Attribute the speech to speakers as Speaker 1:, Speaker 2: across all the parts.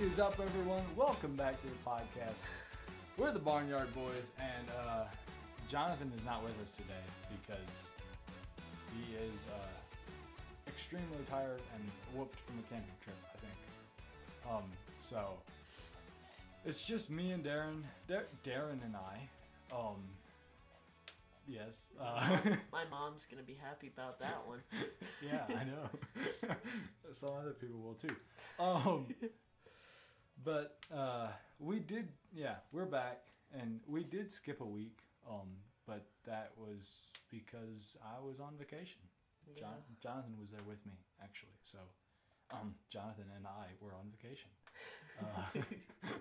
Speaker 1: is up, everyone? Welcome back to the podcast. We're the Barnyard Boys, and uh, Jonathan is not with us today because he is uh, extremely tired and whooped from a camping trip, I think. Um, so it's just me and Darren, Dar- Darren and I. Um, yes. Uh,
Speaker 2: My mom's gonna be happy about that one.
Speaker 1: yeah, I know. Some other people will too. Um, but uh, we did, yeah, we're back, and we did skip a week. Um, but that was because I was on vacation. John, Jonathan was there with me, actually. So, um, Jonathan and I were on vacation, uh,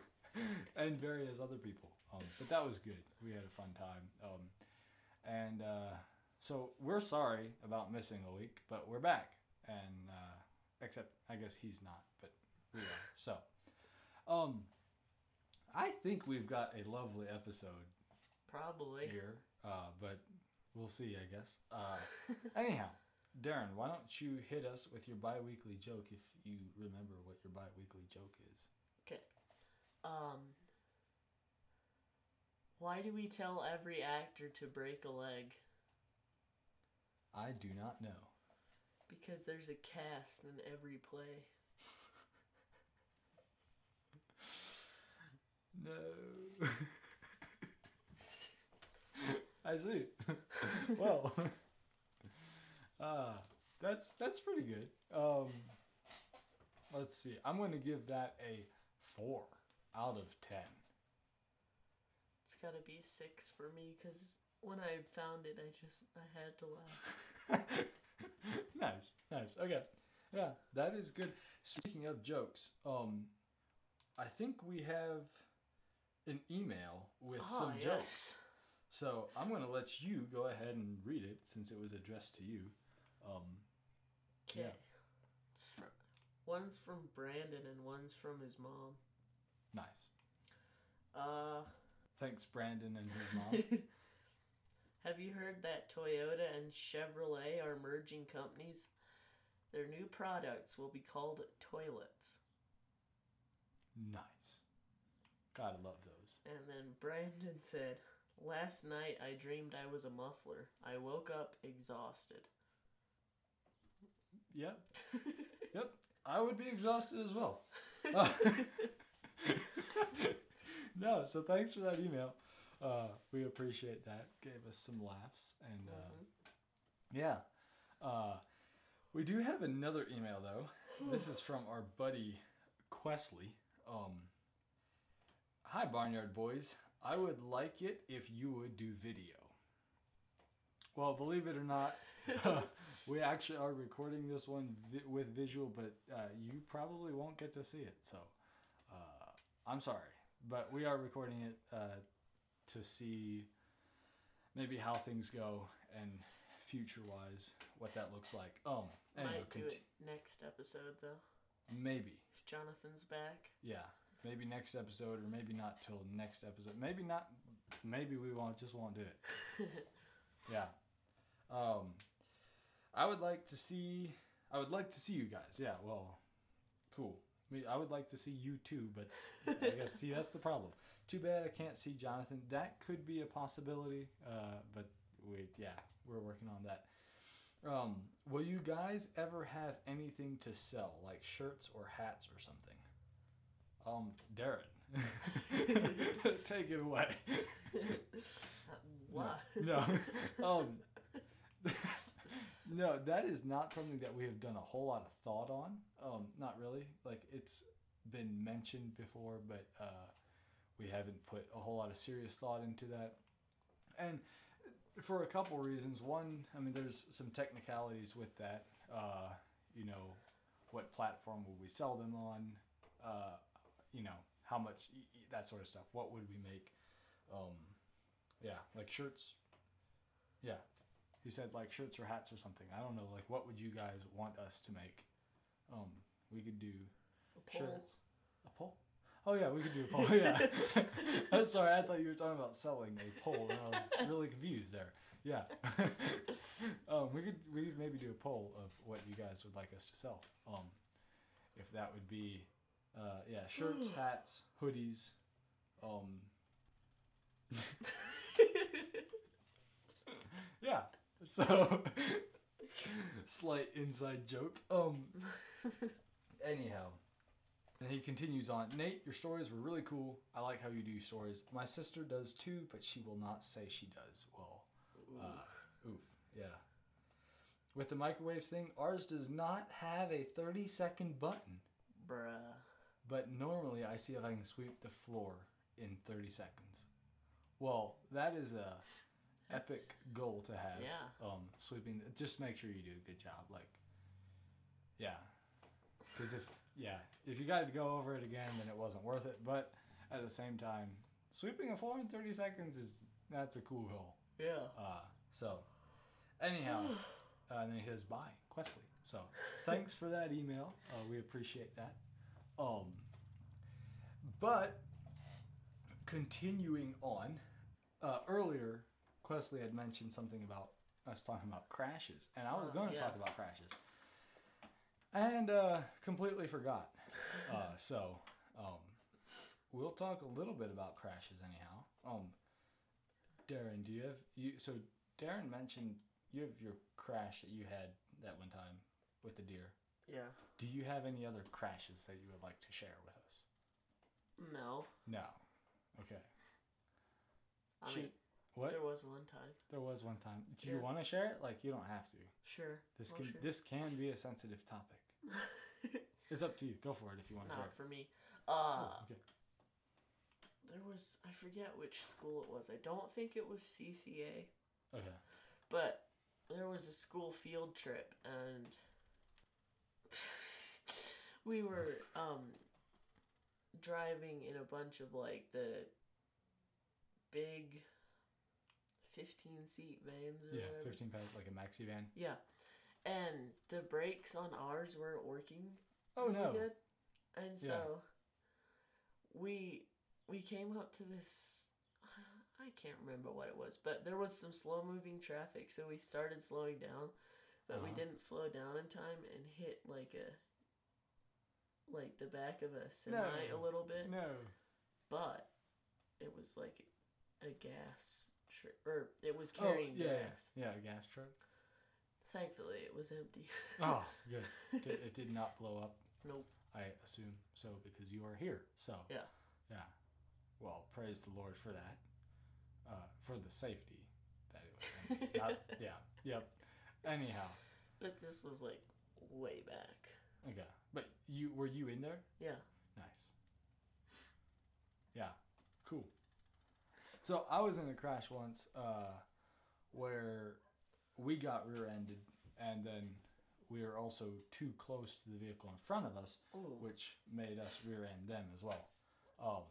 Speaker 1: and various other people. Um, but that was good. We had a fun time. Um, and uh, so we're sorry about missing a week, but we're back. And uh, except I guess he's not, but we are. So, um, I think we've got a lovely episode
Speaker 2: Probably.
Speaker 1: here, uh, but we'll see. I guess. Uh, anyhow, Darren, why don't you hit us with your bi-weekly joke if you remember what your bi-weekly joke is?
Speaker 2: Okay. Um. Why do we tell every actor to break a leg?
Speaker 1: I do not know.
Speaker 2: Because there's a cast in every play.
Speaker 1: No. I see. well, uh, that's that's pretty good. Um, let's see. I'm going to give that a four out of ten.
Speaker 2: It's gotta be six for me because when I found it, I just I had to laugh.
Speaker 1: nice, nice. Okay, yeah, that is good. Speaking of jokes, um, I think we have an email with
Speaker 2: oh
Speaker 1: some
Speaker 2: yes.
Speaker 1: jokes. So I'm going to let you go ahead and read it since it was addressed to you. Um,
Speaker 2: Okay.
Speaker 1: Yeah.
Speaker 2: One's from Brandon and one's from his mom.
Speaker 1: nice.
Speaker 2: Uh.
Speaker 1: Thanks, Brandon and his mom.
Speaker 2: Have you heard that Toyota and Chevrolet are merging companies? Their new products will be called toilets.
Speaker 1: nice. Gotta love those.
Speaker 2: And then Brandon said, Last night I dreamed I was a muffler. I woke up exhausted.
Speaker 1: Yep. yep. I would be exhausted as well. Uh, no, so thanks for that email. Uh, we appreciate that. Gave us some laughs. And uh, yeah. Uh, we do have another email, though. This is from our buddy Questley. Um, Hi, Barnyard Boys. I would like it if you would do video. Well, believe it or not, we actually are recording this one vi- with visual, but uh, you probably won't get to see it. So uh, I'm sorry, but we are recording it uh, to see maybe how things go and future-wise what that looks like. Um, anyway,
Speaker 2: Might do it next episode though.
Speaker 1: maybe.
Speaker 2: Jonathan's back.
Speaker 1: Yeah, maybe next episode, or maybe not till next episode. Maybe not. Maybe we won't. Just won't do it. yeah. Um, I would like to see. I would like to see you guys. Yeah. Well, cool. I, mean, I would like to see you too, but I guess see that's the problem. Too bad I can't see Jonathan. That could be a possibility. Uh, but we yeah we're working on that. Um, will you guys ever have anything to sell, like shirts or hats or something? Um, Darren, take it away.
Speaker 2: What?
Speaker 1: No, um, no, that is not something that we have done a whole lot of thought on. Um, not really. Like it's been mentioned before, but uh, we haven't put a whole lot of serious thought into that. And for a couple reasons. One, I mean, there's some technicalities with that. Uh, you know, what platform will we sell them on? Uh, you know, how much that sort of stuff. What would we make? Um, yeah, like shirts. Yeah, he said like shirts or hats or something. I don't know. Like, what would you guys want us to make? Um, we could do
Speaker 2: A
Speaker 1: shirts. A poll? Oh yeah, we could do a poll. Yeah. I'm sorry, I thought you were talking about selling a poll, and I was really confused there. Yeah. um, we could we could maybe do a poll of what you guys would like us to sell. Um, if that would be Uh, yeah, shirts, hats, hoodies. Um, yeah. So, slight inside joke. Um, anyhow, and he continues on. Nate, your stories were really cool. I like how you do stories. My sister does too, but she will not say she does. Well, uh, oof, yeah. With the microwave thing, ours does not have a 30 second button.
Speaker 2: Bruh.
Speaker 1: But normally I see if I can sweep the floor in 30 seconds. Well, that is a epic goal to have.
Speaker 2: Yeah.
Speaker 1: Um, sweeping. Just make sure you do a good job. Like, yeah. Because if yeah, if you got to go over it again, then it wasn't worth it. But at the same time, sweeping a floor in 30 seconds is that's a cool goal.
Speaker 2: Yeah.
Speaker 1: Uh, so, anyhow, uh, and then he says, bye, Questly. So, thanks for that email. Uh, we appreciate that. Um, but, continuing on, uh, earlier, Questley had mentioned something about us talking about crashes, and I was
Speaker 2: Uh,
Speaker 1: going to
Speaker 2: yeah.
Speaker 1: talk about crashes. And uh, completely forgot. Uh, so, um, we'll talk a little bit about crashes anyhow. Um, Darren, do you have you? So Darren mentioned you have your crash that you had that one time with the deer.
Speaker 2: Yeah.
Speaker 1: Do you have any other crashes that you would like to share with us?
Speaker 2: No.
Speaker 1: No. Okay.
Speaker 2: I
Speaker 1: Shoot.
Speaker 2: mean,
Speaker 1: What?
Speaker 2: there was one time.
Speaker 1: There was one time. Do you
Speaker 2: Yeah.
Speaker 1: want to share it? Like you don't have to.
Speaker 2: Sure.
Speaker 1: This
Speaker 2: Well,
Speaker 1: can
Speaker 2: sure.
Speaker 1: this can be a sensitive topic. It's up to you. Go for it if you want to share.
Speaker 2: not
Speaker 1: It.
Speaker 2: for me. Uh,
Speaker 1: Oh, okay.
Speaker 2: there was I forget which school it was. I don't think it was CCA,
Speaker 1: Okay.
Speaker 2: but there was a school field trip and we were um driving in a bunch of like the big 15 seat vans or
Speaker 1: Yeah,
Speaker 2: whatever.
Speaker 1: fifteen pounds like a maxi van.
Speaker 2: Yeah. And the brakes on ours weren't working
Speaker 1: Oh
Speaker 2: really
Speaker 1: no.
Speaker 2: good. And so we we came up to this I can't remember what it was, but there was some slow moving traffic, so we started slowing down, but we
Speaker 1: Uh-huh.
Speaker 2: didn't slow down in time and hit like a like the back of a semi a little bit,
Speaker 1: No.
Speaker 2: but it was like a gas truck, or it was
Speaker 1: Oh
Speaker 2: carrying
Speaker 1: yeah.
Speaker 2: gas.
Speaker 1: Yeah, a gas truck.
Speaker 2: Thankfully, it was empty.
Speaker 1: Oh, good. Did- it did not blow up.
Speaker 2: nope.
Speaker 1: I assume so because you are here. So
Speaker 2: Yeah.
Speaker 1: yeah. Well, praise the Lord for that. Uh, for the safety that it was. empty. Not, yeah. Yep. Anyhow.
Speaker 2: But this was like way back.
Speaker 1: Okay. But you were you in there?
Speaker 2: Yeah.
Speaker 1: Nice. Yeah. Cool. So I was in a crash once uh, where we got rear-ended, and then we were also too close to the vehicle in front of us,
Speaker 2: Ooh.
Speaker 1: which made us rear-end them as well. Um,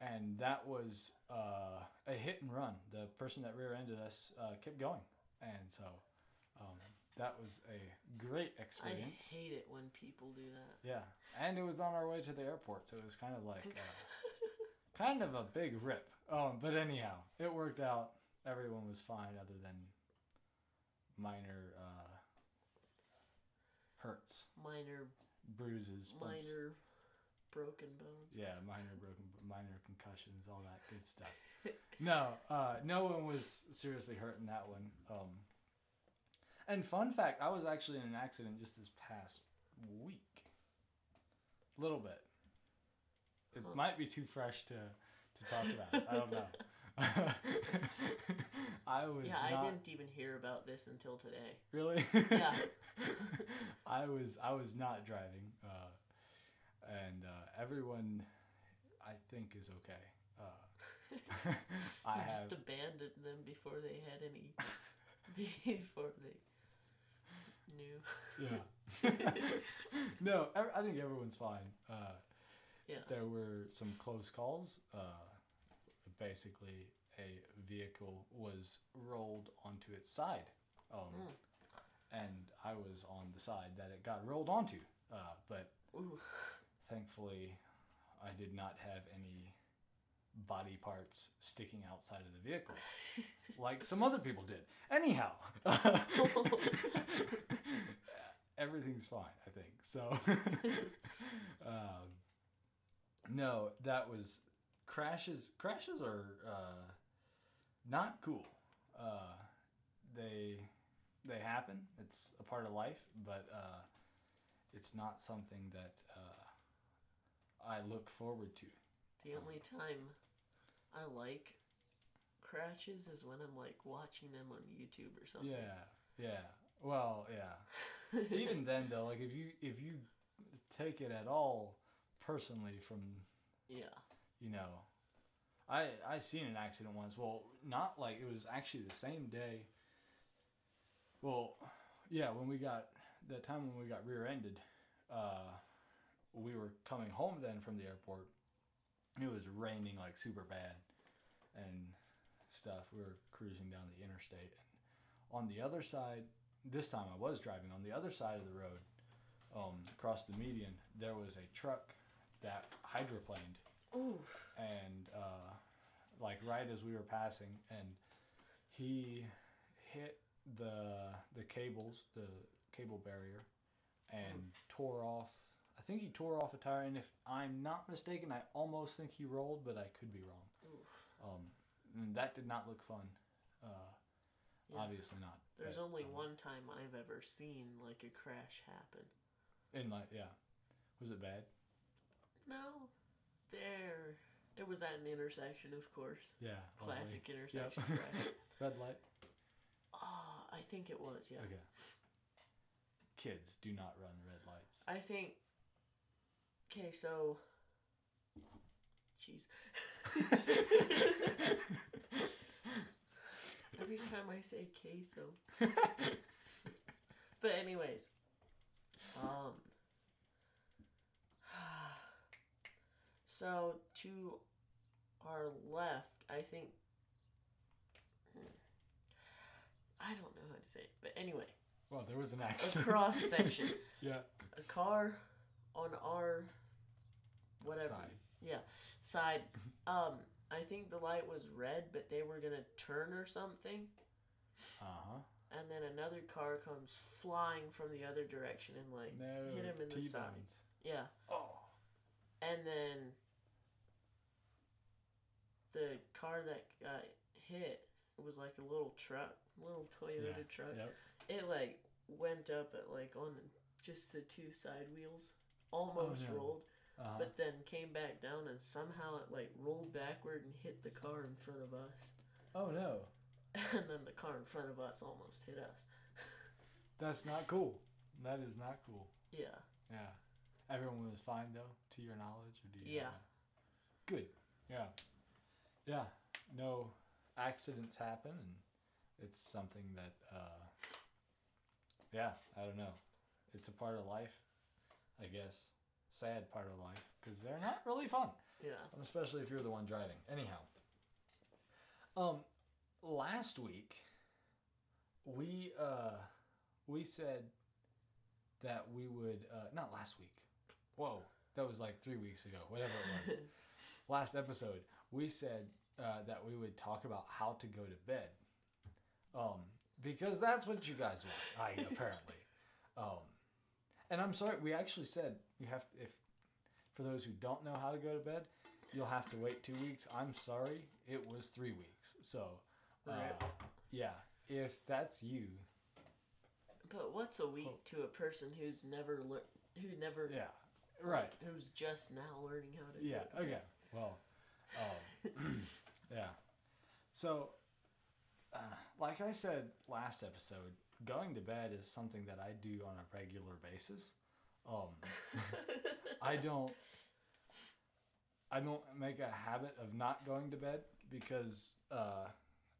Speaker 1: and that was uh, a hit and run. The person that rear-ended us uh, kept going, and so um, that was a great experience.
Speaker 2: I hate it when people do that.
Speaker 1: Yeah, and it was on our way to the airport, so it was kind of like uh, kind of a big rip. Um, but anyhow, it worked out. Everyone was fine, other than minor uh, hurts,
Speaker 2: minor,
Speaker 1: bruises, bumps.
Speaker 2: minor broken bones.
Speaker 1: Yeah, minor broken, minor concussions, all that good stuff. no, uh, no one was seriously hurt in that one. Um, and fun fact, I was actually in an accident just this past week. A little bit. It
Speaker 2: Huh.
Speaker 1: might be too fresh to to talk about. I don't know. I was
Speaker 2: Yeah,
Speaker 1: not
Speaker 2: I didn't even hear about this until today.
Speaker 1: really.
Speaker 2: Yeah.
Speaker 1: I was I was not driving, uh, and uh, everyone I think is okay. Uh, I
Speaker 2: You
Speaker 1: have
Speaker 2: just abandoned them before they had any. before they knew.
Speaker 1: yeah. no, I think everyone's fine. Uh,
Speaker 2: Yeah.
Speaker 1: there were some close calls. Uh, basically, a vehicle was rolled onto its side, um,
Speaker 2: Mm.
Speaker 1: and I was on the side that it got rolled onto. Uh, but
Speaker 2: Ooh.
Speaker 1: thankfully, I did not have any body parts sticking outside of the vehicle, like some other people did. Anyhow, everything's fine, I think. So, um, No, that was crashes. Crashes are uh, not cool. Uh, they they happen. It's a part of life, but uh, it's not something that uh, I look forward to.
Speaker 2: The only time I like crashes is when I'm like watching them on YouTube or something.
Speaker 1: Yeah, yeah. Well, yeah. Even then, though, like if you if you take it at all personally from
Speaker 2: yeah.
Speaker 1: you know i i seen an accident once. Well not like it was actually the same day. Well yeah when we got that time when we got rear-ended uh we were coming home then from the airport. It was raining like super bad and stuff. We were cruising down the interstate. And on the other side this time i was driving on the other side of the road um, across the median there was a truck that hydroplaned.
Speaker 2: Ooh.
Speaker 1: and uh, like right as we were passing and he hit the the cables the cable barrier and tore off i think he tore off a tire and if i'm not mistaken i almost think he rolled but i could be wrong. Um, and that did not look fun uh,
Speaker 2: Yeah.
Speaker 1: obviously not
Speaker 2: There's
Speaker 1: but,
Speaker 2: only
Speaker 1: um,
Speaker 2: one time I've ever seen like a crash happen.
Speaker 1: and like yeah was it bad
Speaker 2: No. There. It was at an intersection, of course.
Speaker 1: yeah
Speaker 2: Classic
Speaker 1: like-
Speaker 2: intersection crash.
Speaker 1: red light
Speaker 2: Ah, I think it was, yeah.
Speaker 1: okay kids do not run red lights
Speaker 2: I think. Okay, so. Jeez. Every time I say queso. but anyways, um. So to our left, I think. hmm, I don't know how to say it, but anyway,
Speaker 1: well there was an accident.
Speaker 2: a cross section.
Speaker 1: yeah
Speaker 2: a car on our whatever
Speaker 1: Side.
Speaker 2: yeah side um i think the light was red but they were gonna turn or something.
Speaker 1: Uh-huh.
Speaker 2: And then another car comes flying from the other direction and like
Speaker 1: no
Speaker 2: hit him in the side. Yeah.
Speaker 1: Oh.
Speaker 2: And then the car that got hit was like a little truck little toyota
Speaker 1: Yeah,
Speaker 2: truck.
Speaker 1: Yep.
Speaker 2: it like went up at like on just the two side wheels almost
Speaker 1: no.
Speaker 2: rolled
Speaker 1: Uh-huh.
Speaker 2: but then came back down and somehow it like rolled backward and hit the car in front of us
Speaker 1: oh no,
Speaker 2: and then the car in front of us almost hit us
Speaker 1: that's not cool. That is not cool.
Speaker 2: yeah
Speaker 1: Yeah. Everyone was fine though, to your knowledge, or do you?
Speaker 2: Yeah.
Speaker 1: Good. Yeah. Yeah. No accidents happen, and it's something that. Uh, yeah, I don't know. It's a part of life, I guess. Sad part of life because they're not really fun.
Speaker 2: yeah
Speaker 1: especially if you're the one driving. Anyhow, um, last week we uh we said that we would uh not last week. Whoa, that was like three weeks ago. Whatever it was. last episode we said uh, that we would talk about how to go to bed. Um, because that's what you guys want. I apparently. Um, and I'm sorry. We actually said you have to if for those who don't know how to go to bed, you'll have to wait two weeks. I'm sorry, it was three weeks. So, uh,
Speaker 2: Right.
Speaker 1: yeah, if that's you,
Speaker 2: but what's a week to a person who's never learned who never
Speaker 1: yeah, right,
Speaker 2: who's just now learning how to
Speaker 1: yeah,
Speaker 2: do it.
Speaker 1: okay, well, um, yeah. So, uh, like I said last episode, going to bed is something that I do on a regular basis. Um, I don't I don't make a habit of not going to bed because uh,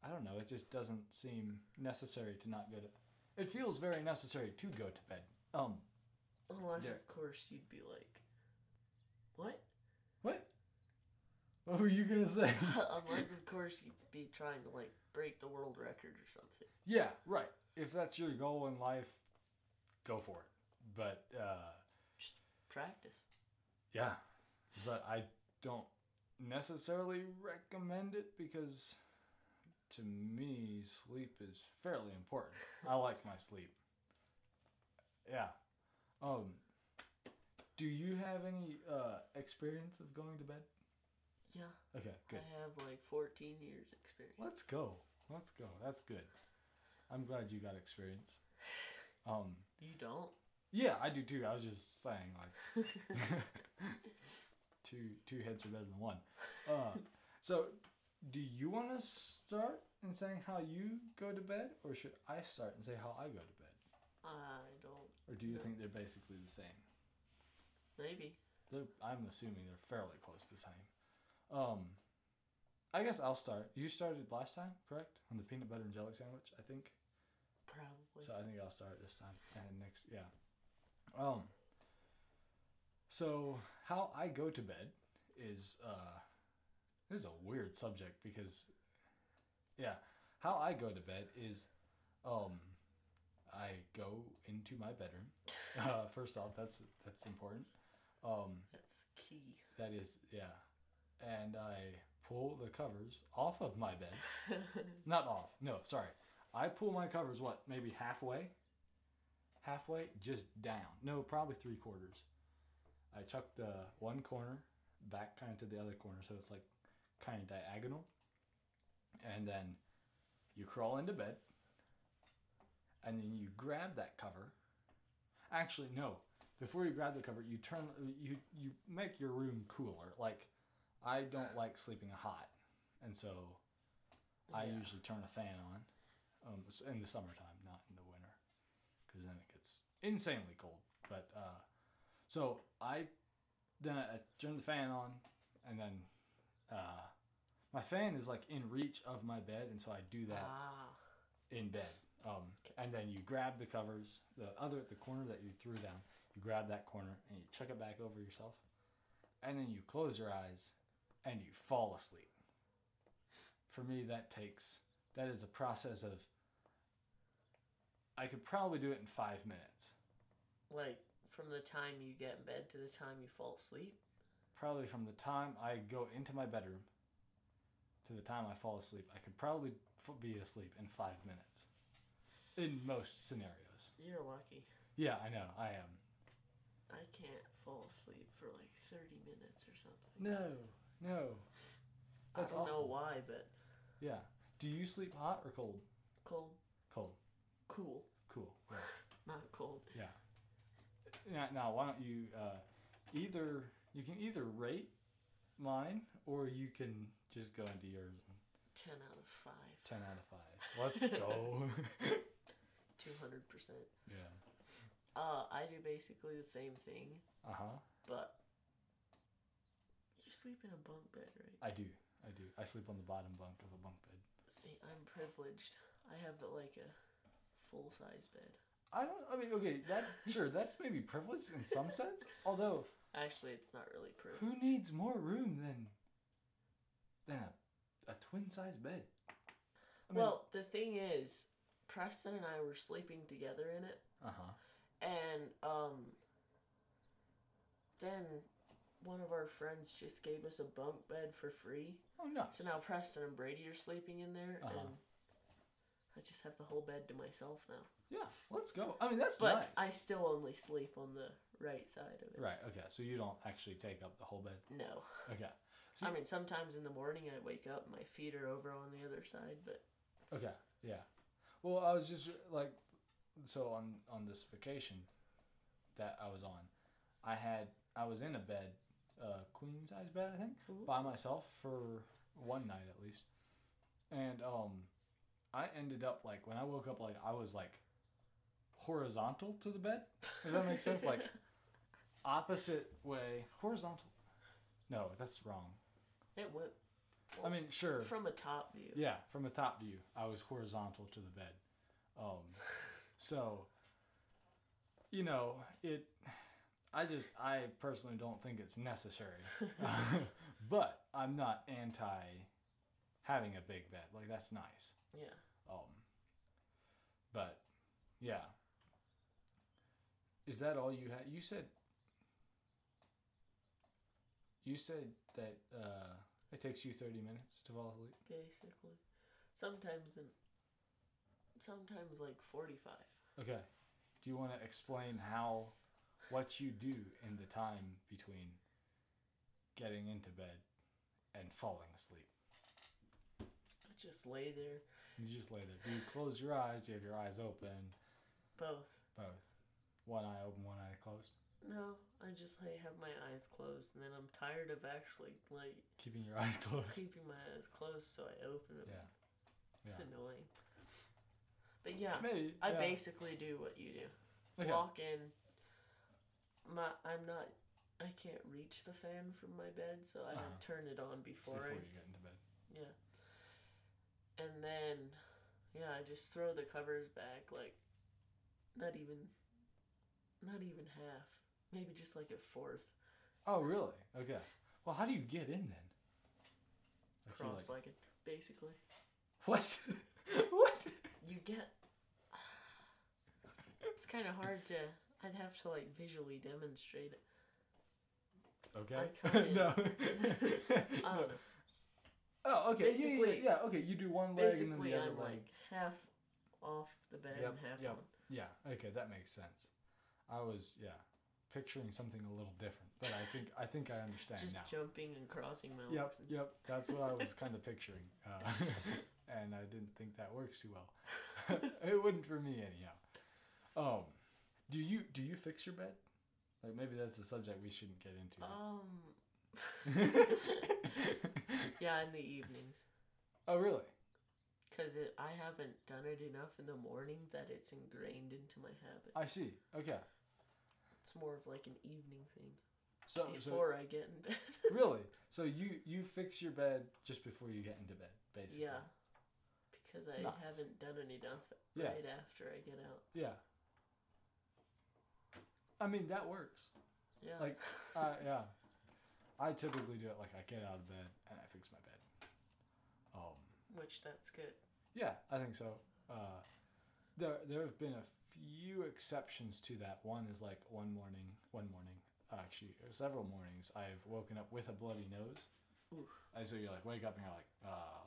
Speaker 1: I don't know, it just doesn't seem necessary to not go to it feels very necessary to go to bed. Um
Speaker 2: unless
Speaker 1: There.
Speaker 2: of course you'd be like what
Speaker 1: what? What were you gonna say?
Speaker 2: unless of course you'd be trying to like break the world record or something
Speaker 1: yeah, right. If that's your goal in life, go for it. But uh
Speaker 2: just practice
Speaker 1: Yeah, but I don't necessarily recommend it because to me, sleep is fairly important. I like my sleep. Yeah. Um Do you have any uh, experience of going to bed?
Speaker 2: Yeah,
Speaker 1: Okay, good.
Speaker 2: I have like 14 years experience.
Speaker 1: Let's go. Let's go. That's good. I'm glad you got experience. Um,
Speaker 2: You don't?
Speaker 1: yeah, I do too. I was just saying, like, two two heads are better than one. Uh, so, do you want to start in saying how you go to bed, or should I start and say how I go to bed,
Speaker 2: I don't.
Speaker 1: or do you
Speaker 2: No.
Speaker 1: think they're basically the same?
Speaker 2: Maybe.
Speaker 1: They're, I'm assuming they're fairly close to the same. Um, I guess I'll start. You started last time, correct? On the peanut butter and jelly sandwich, I think.
Speaker 2: Probably.
Speaker 1: So I think I'll start this time and next, yeah. Um. So how I go to bed is uh, this is a weird subject because, yeah, how I go to bed is, um, I go into my bedroom. Uh, first off, that's that's important. Um,
Speaker 2: That's key.
Speaker 1: that is yeah, and I pull the covers off of my bed. Not off. No, sorry. I pull my covers what, maybe halfway? Halfway? Just down. No, probably three quarters. I chuck the one corner back kind of to the other corner so it's like kind of diagonal. And then you crawl into bed. And then you grab that cover. Actually, no. Before you grab the cover, you turn you you make your room cooler. Like I don't like sleeping hot. And so I
Speaker 2: Yeah.
Speaker 1: usually turn a fan on um, in the summertime, not in the winter, because then it gets insanely cold. But uh, so I then I turn the fan on, and then uh, my fan is like in reach of my bed, and so I do that
Speaker 2: Ah.
Speaker 1: in bed. Um, and then you grab the covers, the other the corner that you threw down. You grab that corner and you chuck it back over yourself, and then you close your eyes, and you fall asleep. For me, that takes that is a process of. I could probably do it in five minutes.
Speaker 2: Like from the time you get in bed to the time you fall asleep.
Speaker 1: Probably from the time I go into my bedroom to the time I fall asleep, I could probably be asleep in five minutes. In most scenarios.
Speaker 2: You're lucky.
Speaker 1: Yeah, I know. I am.
Speaker 2: I can't fall asleep for like 30 minutes or something.
Speaker 1: No, no. That's
Speaker 2: I don't know why, but
Speaker 1: Yeah. Do you sleep hot or cold?
Speaker 2: cold,
Speaker 1: Cold.
Speaker 2: cool,
Speaker 1: Cool. Right.
Speaker 2: not cold.
Speaker 1: Yeah. Now, now why don't you uh, either you can either rate mine or you can just go into yours. and
Speaker 2: 10 out of 5.
Speaker 1: Ten out of five. Let's go.
Speaker 2: 200%.
Speaker 1: yeah.
Speaker 2: Uh, I do basically the same thing,
Speaker 1: Uh huh.
Speaker 2: but sleep in a bunk bed, right?
Speaker 1: I do. I do. I sleep on the bottom bunk of a bunk bed.
Speaker 2: See, I'm privileged. I have like a full size bed.
Speaker 1: I don't. I mean, okay. That sure. That's maybe privileged in some sense. Although,
Speaker 2: Actually, it's not really privileged.
Speaker 1: who needs more room than than a, a twin size bed? I mean,
Speaker 2: well, the thing is, Preston and I were sleeping together in it,
Speaker 1: Uh huh.
Speaker 2: and um, then one of our friends just gave us a bunk bed for free.
Speaker 1: Oh no.
Speaker 2: So now Preston and Brady are sleeping in there,
Speaker 1: Uh-huh.
Speaker 2: and I just have the whole bed to myself now.
Speaker 1: Yeah. Let's go. I mean, that's
Speaker 2: But
Speaker 1: nice.
Speaker 2: I still only sleep on the right side of it.
Speaker 1: Right. Okay. So you don't actually take up the whole bed.
Speaker 2: No.
Speaker 1: Okay.
Speaker 2: I mean, sometimes in the morning I wake up, my feet are over on the other side, but
Speaker 1: Okay. Yeah. Well, I was just like, so on on this vacation that I was on, I had I was in a bed, uh, queen size bed, I think,
Speaker 2: Mhm.
Speaker 1: by myself for one night at least, and um, I ended up like when I woke up like I was like horizontal to the bed. Does that make sense? Like opposite way, horizontal. No, that's wrong.
Speaker 2: it went
Speaker 1: I mean, sure.
Speaker 2: from a top view.
Speaker 1: Yeah, from a top view, I was horizontal to the bed. Um, so, you know, it. I just, I personally don't think it's necessary, but I'm not anti having a big bed. Like that's nice.
Speaker 2: Yeah.
Speaker 1: Um, but yeah, is that all you had? You said. You said that uh, it takes you thirty minutes to fall asleep.
Speaker 2: Basically, sometimes in, sometimes like forty-five.
Speaker 1: Okay. Do you want to explain how what you do in the time between getting into bed and falling asleep.
Speaker 2: I just lay there.
Speaker 1: You just lay there. Do you close your eyes? Do you have your eyes open?
Speaker 2: Both.
Speaker 1: Both. One eye open, one eye closed.
Speaker 2: No, I just like have my eyes closed, and then I'm tired of actually like
Speaker 1: Keeping your eyes closed.
Speaker 2: keeping my eyes closed, so I open them.
Speaker 1: Yeah.
Speaker 2: It's
Speaker 1: Yeah.
Speaker 2: annoying. But yeah,
Speaker 1: Maybe.
Speaker 2: I
Speaker 1: yeah.
Speaker 2: basically do what you do.
Speaker 1: Okay.
Speaker 2: Walk in. My I'm not. I can't reach the fan from my bed, so I
Speaker 1: Uh-huh.
Speaker 2: turn it on before,
Speaker 1: before
Speaker 2: I.
Speaker 1: you get into bed.
Speaker 2: Yeah. And then, yeah, I just throw the covers back, like, not even, not even half. Maybe just like a fourth.
Speaker 1: Oh, really? Okay. Well, how do you get in then? I feel like-
Speaker 2: Cross-legged, basically.
Speaker 1: What? what?
Speaker 2: You get. It's kind of hard to. I'd have to like visually demonstrate it.
Speaker 1: Okay.
Speaker 2: I come in-
Speaker 1: no.
Speaker 2: I don't.
Speaker 1: Oh, okay. Yeah, yeah,
Speaker 2: Basically-
Speaker 1: yeah, yeah. Okay, you do one leg and then the other
Speaker 2: I'm like half off the bed
Speaker 1: Yep,
Speaker 2: and half
Speaker 1: yep.
Speaker 2: on.
Speaker 1: Yeah. Okay, that makes sense. I was yeah picturing something a little different, but I think I think I understand
Speaker 2: Just
Speaker 1: now.
Speaker 2: jumping and crossing my
Speaker 1: Yep,
Speaker 2: legs. and-
Speaker 1: yep. That's what I was kind of picturing, uh, and I didn't think that works too well. it wouldn't for me anyhow. Um, do you do you fix your bed? Like maybe that's a subject we shouldn't get into.
Speaker 2: Um. yeah, in the evenings.
Speaker 1: oh really?
Speaker 2: Because I haven't done it enough in the morning that it's ingrained into my habit.
Speaker 1: I see. Okay.
Speaker 2: It's more of like an evening thing.
Speaker 1: So so
Speaker 2: Before I get in bed.
Speaker 1: really, so you you fix your bed just before you get into bed, basically.
Speaker 2: yeah. Because I
Speaker 1: Nice.
Speaker 2: haven't done it enough
Speaker 1: Yeah.
Speaker 2: right after I get out.
Speaker 1: Yeah. I mean that works.
Speaker 2: Yeah.
Speaker 1: Like, uh, yeah. I typically do it like I get out of bed and I fix my bed. Um,
Speaker 2: Which that's good.
Speaker 1: yeah, I think so. Uh, there there have been a few exceptions to that. One is like one morning, one morning, actually several mornings, I've woken up with a bloody nose.
Speaker 2: Oof.
Speaker 1: And so you like wake up and you're like, uh,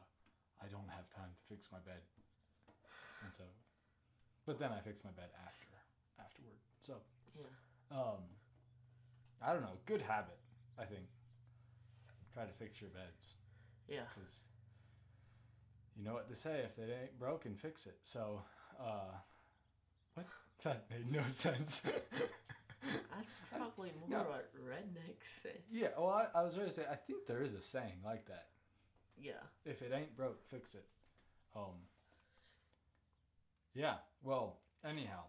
Speaker 1: I don't have time to fix my bed. And so, but then I fix my bed after afterward. So
Speaker 2: Yeah.
Speaker 1: um, I don't know. Good habit, I think. Try to fix your beds
Speaker 2: Yeah.
Speaker 1: because you know what they say: if it ain't broken, fix it. So, uh, what? That made no sense.
Speaker 2: That's probably more
Speaker 1: No.
Speaker 2: what rednecks say.
Speaker 1: yeah. Well, I, I was ready to say. I think there is a saying like that:
Speaker 2: Yeah.
Speaker 1: if it ain't broke, fix it. Um. Yeah. Well. Anyhow.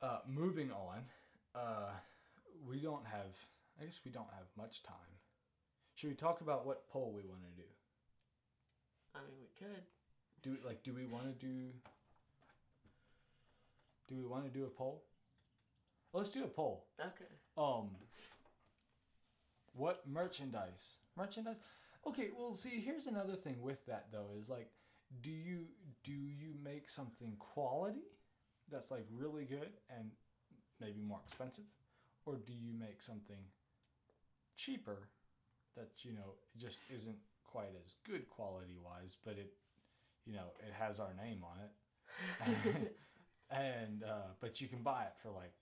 Speaker 1: Uh, moving on. Uh, we don't have. I guess we don't have much time. Should we talk about what poll we want to do?
Speaker 2: I mean, we could.
Speaker 1: Do we, like? Do we want to do? Do we want to do a poll? Let's do a poll.
Speaker 2: Okay.
Speaker 1: Um. What merchandise? Merchandise. Okay. Well, see, here's another thing with that though is like, do you do you make something quality that's like really good and maybe more expensive, or do you make something cheaper that you know just isn't quite as good quality wise, but it you know it has our name on it, and uh, but you can buy it for like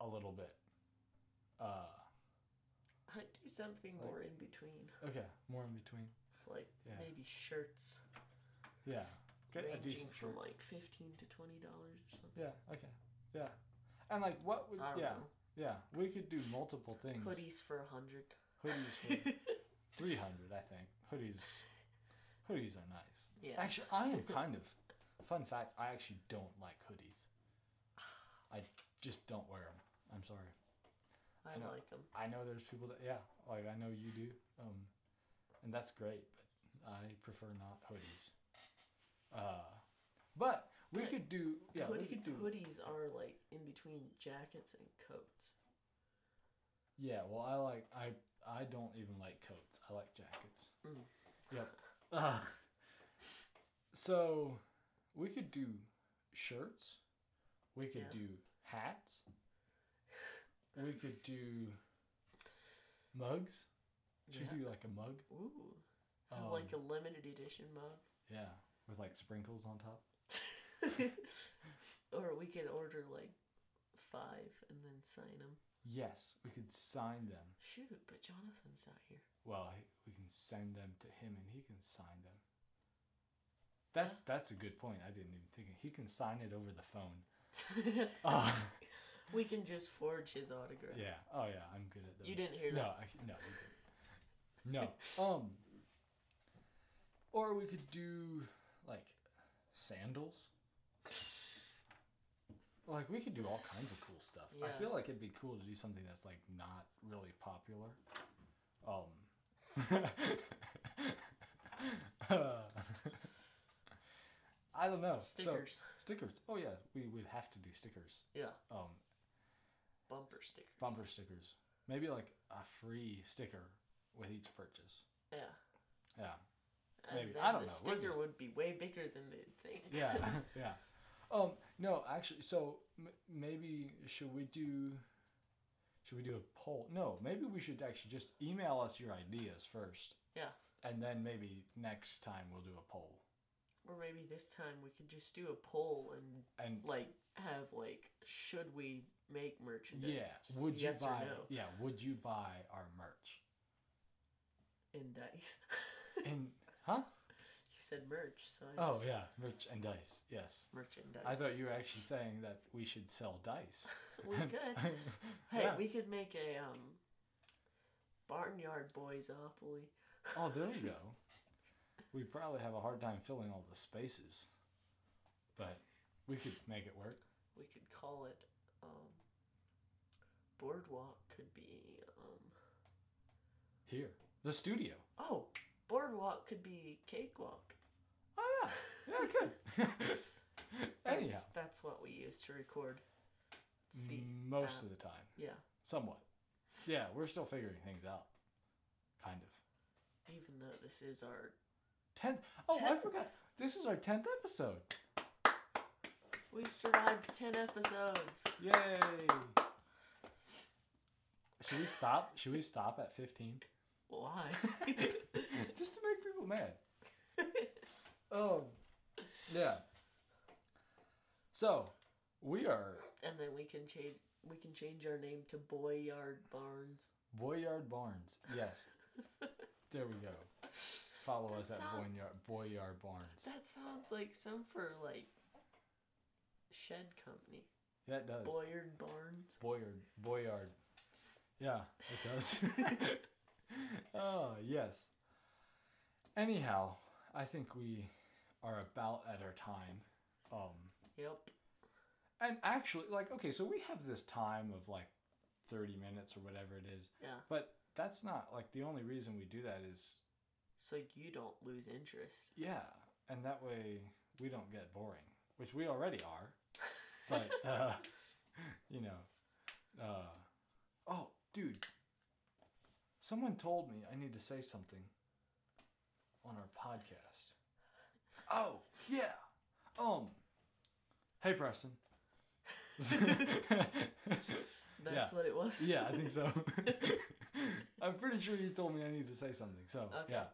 Speaker 1: a little bit. Uh,
Speaker 2: I'd do something
Speaker 1: Like-
Speaker 2: more in between.
Speaker 1: okay, more in between.
Speaker 2: Like
Speaker 1: Yeah.
Speaker 2: maybe shirts.
Speaker 1: Yeah, get a decent
Speaker 2: from
Speaker 1: shirt.
Speaker 2: like fifteen to twenty dollars or something.
Speaker 1: Yeah. Okay. Yeah. And like what? Would, yeah.
Speaker 2: know.
Speaker 1: Yeah. We could do multiple things.
Speaker 2: Hoodies for a hundred.
Speaker 1: Hoodies for three hundred, I think. Hoodies. Hoodies are nice.
Speaker 2: yeah.
Speaker 1: Actually, I am kind of. Fun fact: I actually don't like hoodies. I just don't wear them. I'm sorry.
Speaker 2: I
Speaker 1: I know.
Speaker 2: like them.
Speaker 1: I know there's people that yeah, like I know you do, um, and that's great. But I prefer not hoodies. Uh, but we
Speaker 2: But
Speaker 1: could do yeah, we could do
Speaker 2: hoodies are like in between jackets and coats.
Speaker 1: yeah. Well, I like I I don't even like coats. I like jackets.
Speaker 2: Mm.
Speaker 1: Yep. Uh, so we could do shirts. We could
Speaker 2: Yeah.
Speaker 1: do hats. We could do mugs. Should
Speaker 2: Yeah.
Speaker 1: we do like a mug?
Speaker 2: Ooh.
Speaker 1: Um,
Speaker 2: like a limited edition mug.
Speaker 1: Yeah, with like sprinkles on top.
Speaker 2: or we could order like five and then sign them.
Speaker 1: Yes, we could sign them.
Speaker 2: Shoot, but Jonathan's not here.
Speaker 1: Well, we can send them to him and he can sign them. That's that's a good point. I didn't even think of He can sign it over the phone. Uh,
Speaker 2: we can just forge his autograph.
Speaker 1: yeah. Oh yeah, I'm good at that.
Speaker 2: You didn't hear
Speaker 1: no,
Speaker 2: that.
Speaker 1: I, no, didn't. No. Um. Or we could do like sandals. Like we could do all kinds of cool stuff. I feel like it'd be cool to do something that's like not really popular. Um. I don't know. So-
Speaker 2: Stickers.
Speaker 1: stickers. Oh yeah, we would have to do stickers.
Speaker 2: yeah.
Speaker 1: Um,
Speaker 2: Bumper stickers.
Speaker 1: bumper stickers. Maybe like a free sticker with each purchase.
Speaker 2: Yeah.
Speaker 1: Yeah. Maybe. I don't
Speaker 2: the
Speaker 1: know.
Speaker 2: Sticker
Speaker 1: just-
Speaker 2: would be way bigger than they'd think.
Speaker 1: Yeah. yeah. Um. No, actually. So m- maybe should we do? Should we do a poll? No. Maybe we should actually just email us your ideas first.
Speaker 2: Yeah.
Speaker 1: And then maybe next time we'll do a poll.
Speaker 2: Or maybe this time we could just do a poll and
Speaker 1: And
Speaker 2: like have like should we make merchandise?
Speaker 1: yeah,
Speaker 2: Just
Speaker 1: would you
Speaker 2: yes
Speaker 1: buy?
Speaker 2: no
Speaker 1: Yeah, would you buy our merch?
Speaker 2: in dice?
Speaker 1: And huh?
Speaker 2: you said merch, so I
Speaker 1: Oh
Speaker 2: just
Speaker 1: yeah, merch and dice. Yes.
Speaker 2: merchandise.
Speaker 1: I thought you were actually saying that we should sell dice.
Speaker 2: we could. Hey,
Speaker 1: Yeah.
Speaker 2: we could make a um barnyard boysopoly.
Speaker 1: Oh, there we go. We probably have a hard time filling all the spaces, but we could make it work.
Speaker 2: We could call it um boardwalk could be um
Speaker 1: Here, the studio.
Speaker 2: oh boardwalk could be cakewalk.
Speaker 1: Oh yeah, yeah, good.
Speaker 2: That's,
Speaker 1: Anyhow,
Speaker 2: that's what we use to record. The
Speaker 1: most
Speaker 2: app.
Speaker 1: of the time,
Speaker 2: yeah,
Speaker 1: somewhat. Yeah, we're still figuring things out, kind of.
Speaker 2: even though this is our
Speaker 1: Tenth. Oh, I forgot. This is our tenth episode.
Speaker 2: we've survived ten episodes.
Speaker 1: Yay! Should we stop? Should we stop at fifteen?
Speaker 2: Why?
Speaker 1: Just to make people mad. Um, yeah. So, we are
Speaker 2: and then we can change we can change our name to Boyard Barnes.
Speaker 1: Boyard Barnes. Yes. there we go. Follow us
Speaker 2: That
Speaker 1: at
Speaker 2: sound-
Speaker 1: Boyard, Boyard Barnes.
Speaker 2: That sounds like some for like shed company.
Speaker 1: Yeah, it does.
Speaker 2: Boyard Barnes.
Speaker 1: Boyard. Boyard. Yeah, it does. oh, yes. Anyhow, I think we are about at our time. Um,
Speaker 2: Yep.
Speaker 1: and actually, like, okay, so we have this time of like 30 minutes or whatever it is,
Speaker 2: Yeah.
Speaker 1: but that's not like the only reason we do that is,
Speaker 2: So you don't lose interest.
Speaker 1: yeah, and that way we don't get boring, which we already are. But, uh, you know, uh, oh, dude, someone told me I need to say something on our podcast. Oh, yeah. Um, hey, Preston.
Speaker 2: That's what it was.
Speaker 1: Yeah, I think so. I'm pretty sure you told me I need to say something. So
Speaker 2: Okay.
Speaker 1: yeah.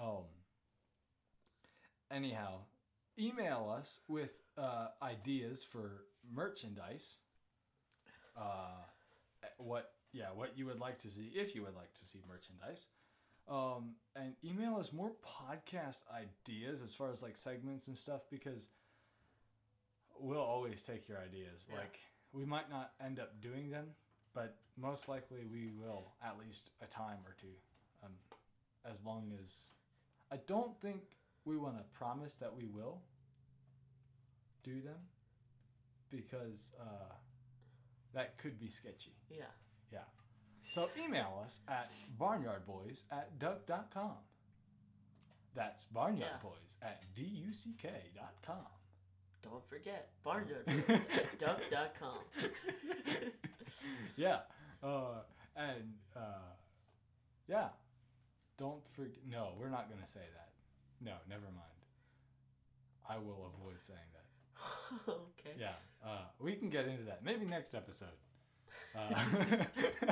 Speaker 1: Um. Anyhow, email us with uh, ideas for merchandise. Uh, what yeah, what you would like to see if you would like to see merchandise. Um, and email us more podcast ideas as far as like segments and stuff because we'll always take your ideas.
Speaker 2: Yeah.
Speaker 1: Like we might not end up doing them, but most likely we will at least a time or two. Um, as long as I don't think we want to promise that we will do them because uh, that could be sketchy.
Speaker 2: Yeah.
Speaker 1: Yeah. So email us at barnyardboys at duck.com. That's barnyardboys at duck.com.
Speaker 2: Don't forget barnyard at duck.com.
Speaker 1: yeah. Uh, and uh, yeah. Don't forget. No, we're not going to say that. No, never mind. I will avoid saying that.
Speaker 2: okay.
Speaker 1: Yeah. Uh, we can get into that. Maybe next episode. Uh,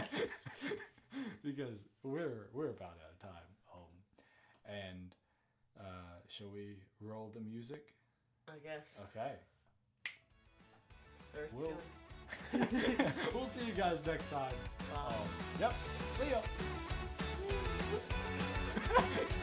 Speaker 1: because we're we're about out of time. Um, and uh, shall we roll the music?
Speaker 2: I guess.
Speaker 1: Okay. We'll- we'll see you guys next time.
Speaker 2: Bye.
Speaker 1: Yep. See ya.